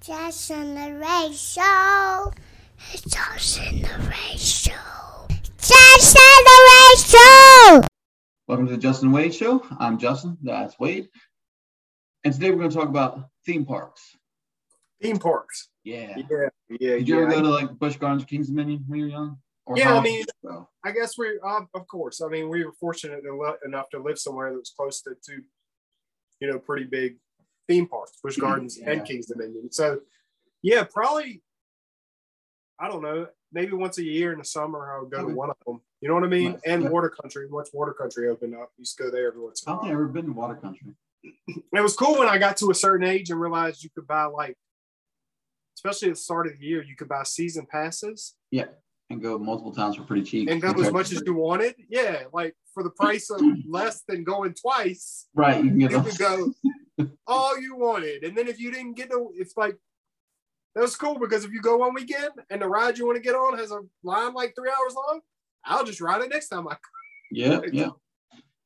Jason the Ray Show. It's Jason the Ray Show. Jason the Ray Show. Welcome to the Justin Wade Show. I'm Justin. That's Wade. And today we're going to talk about theme parks. Theme parks. Yeah. Yeah, yeah, Did you yeah. ever go to like Busch Gardens, Kings Dominion when you were young? Or Yeah, I mean- so, I guess we, uh, of course. I mean, we were fortunate enough to live somewhere that was close to two, you know, pretty big theme parks, Busch mm-hmm. Gardens Yeah. and Kings Dominion. So, yeah, probably. I don't know. Maybe once a year in the summer, I would go to mm-hmm. one of them. You know what I mean? Nice. And Yeah. Water Country. Once Water Country opened up, you used to go there every once in a while. I've ever been to Water Country. it was cool when I got to a certain age and realized you could buy like, especially at the start of the year, you could buy season passes Yeah. And go multiple times for pretty cheap. and go as much as you wanted. Yeah, like for the price of less than going twice, Right. You can you could go all you wanted. And then if you didn't get to, it's like that was cool because if you go one weekend and the ride you want to get on has a line like three hours long, I'll just ride it next time. I Yeah. Yeah.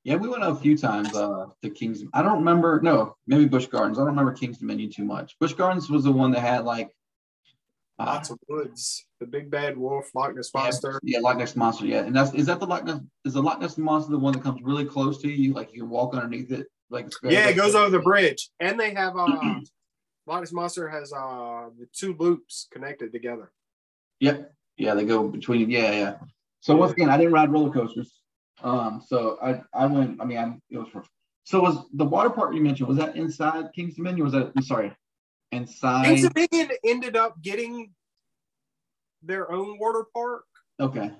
Yeah. We went a few times uh, to Kings. I don't remember. No, maybe Busch Gardens. I don't remember Kings Dominion too much. Busch Gardens was the one that had like. Uh, lots of woods, the big bad wolf, Loch Ness yeah, monster. yeah, Loch Ness monster. Yeah, and that's is that the Loch Ness? Is the Loch Ness monster the one that comes really close to you? Like you can walk underneath it? Like Yeah, it goes over the bridge, and they have uh, Loch Ness monster has uh the two loops connected together. Yep. Yeah, they go between. Yeah, yeah. So once again, I didn't ride roller coasters. Um, so I I went. I mean, I, it was. For, so was the water park you mentioned? Was that inside Kings Dominion? Was that? I'm sorry, inside. Kings Dominion ended up getting their own water park. Okay,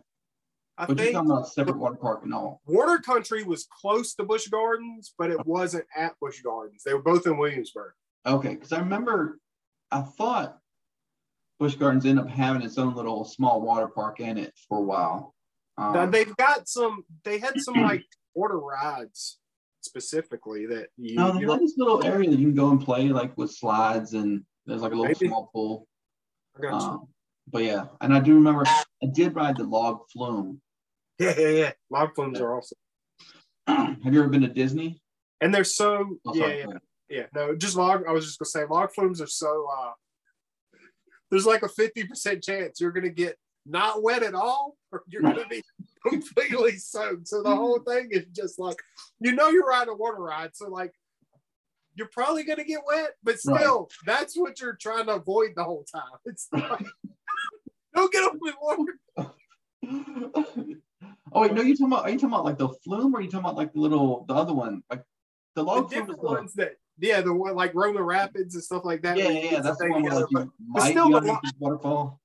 I but you're think talking about a separate water park and all. Water Country was close to Busch Gardens, but it wasn't at Busch Gardens. They were both in Williamsburg. Okay, because I remember, I thought Busch Gardens ended up having its own little small water park in it for a while. Now Um, they've got some. They had some like water rides specifically that you. no, there's know, this little area that you can go and play like with slides and there's like a little Maybe. small pool. I got you. Um, but yeah, and I do remember I did ride the log flume. Yeah, yeah, yeah. Log flumes are awesome, Have you ever been to Disney? and they're so. Oh, yeah, yeah. Yeah, no, just log. I was just gonna say log flumes are so. uh There's like a fifty percent chance you're gonna get not wet at all, or you're gonna be completely soaked. So the whole thing is just like you know you're riding a water ride, so like you're probably gonna get wet, but Right. still that's what you're trying to avoid the whole time. It's like don't get up with water. oh wait, no, you talking about? Are you talking about like the flume, or are you talking about like the little the other one, like the The log flume? Is different the, ones that yeah, the one like Roman Rapids and stuff like that. yeah, yeah, yeah, that's the one where like but might still the lo- the waterfall.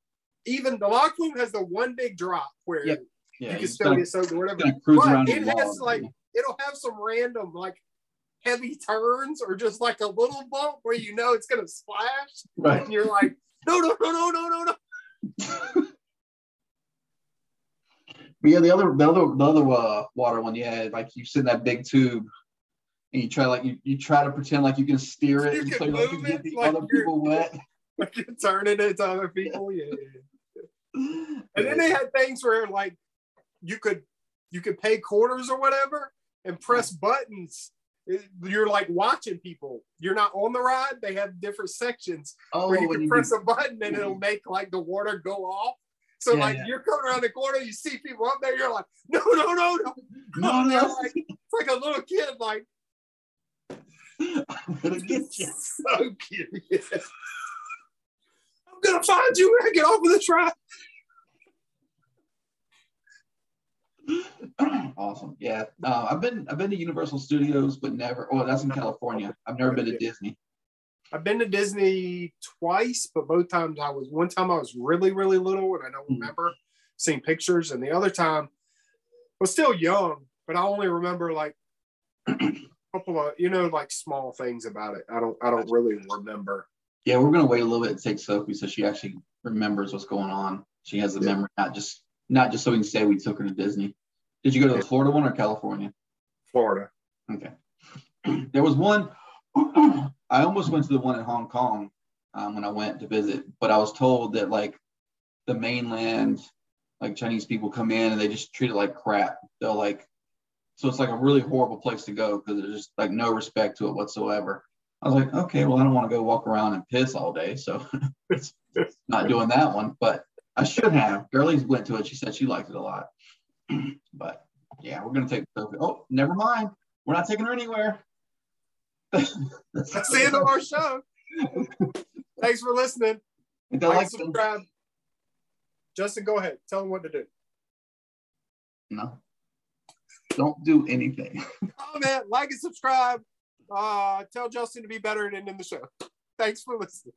even the log flume has the one big drop where Yep. Yeah, you can still get soaked or whatever. But it has log, like yeah. it'll have some random like heavy turns or just like a little bump where you know it's gonna splash right. and you're like, no, no, no, no, no, no, no. But yeah, the other the other the other uh, water one, yeah, like you sit in that big tube and you try like you, you try to pretend like you can steer it You and can so you don't get the like other people wet. Like you're turning it to other people. Yeah. And then they had things where like you could you could pay quarters or whatever and press buttons. You're like watching people. You're not on the ride. They have different sections oh, where you can you press a button and it'll make like the water go off. So Yeah, like yeah. you're coming around the corner, you see people up there, you're like, no, no, no, no. no, no, like, it's like a little kid, like I'm gonna get you. so. Yeah. I'm gonna find you when I get off of this ride. awesome. Yeah. Uh, I've been I've been to Universal Studios, but never. Oh, that's in California. I've never been to Disney. I've been to Disney twice, but both times I was one time I was really, really little and I don't Hmm. remember seeing pictures, and the other time I was still young, but I only remember like a couple of you know like small things about it. I don't I don't really remember. Yeah, we're gonna wait a little bit and take Sophie so she actually remembers what's going on. She has the Yeah. memory, not just not just so we can say we took her to Disney. Did you go to the Florida one or California? Florida. Okay. there was one. I almost went to the one in Hong Kong um, when I went to visit, but I was told that like the mainland, like Chinese people come in and they just treat it like crap. They'll like, so it's like a really horrible place to go because there's just like no respect to it whatsoever. I was like, okay, well, I don't want to go walk around and piss all day, so it's not doing that one. But I should have. Girlies went to it. She said she liked it a lot. but yeah, we're gonna take. Oh, never mind. We're not taking her anywhere. That's the end of our show. Thanks for listening. Like, like them- subscribe. Justin, go ahead. Tell them what to do. no, don't do anything. Comment, like, and subscribe. Uh, tell Justin to be better and end the show. Thanks for listening.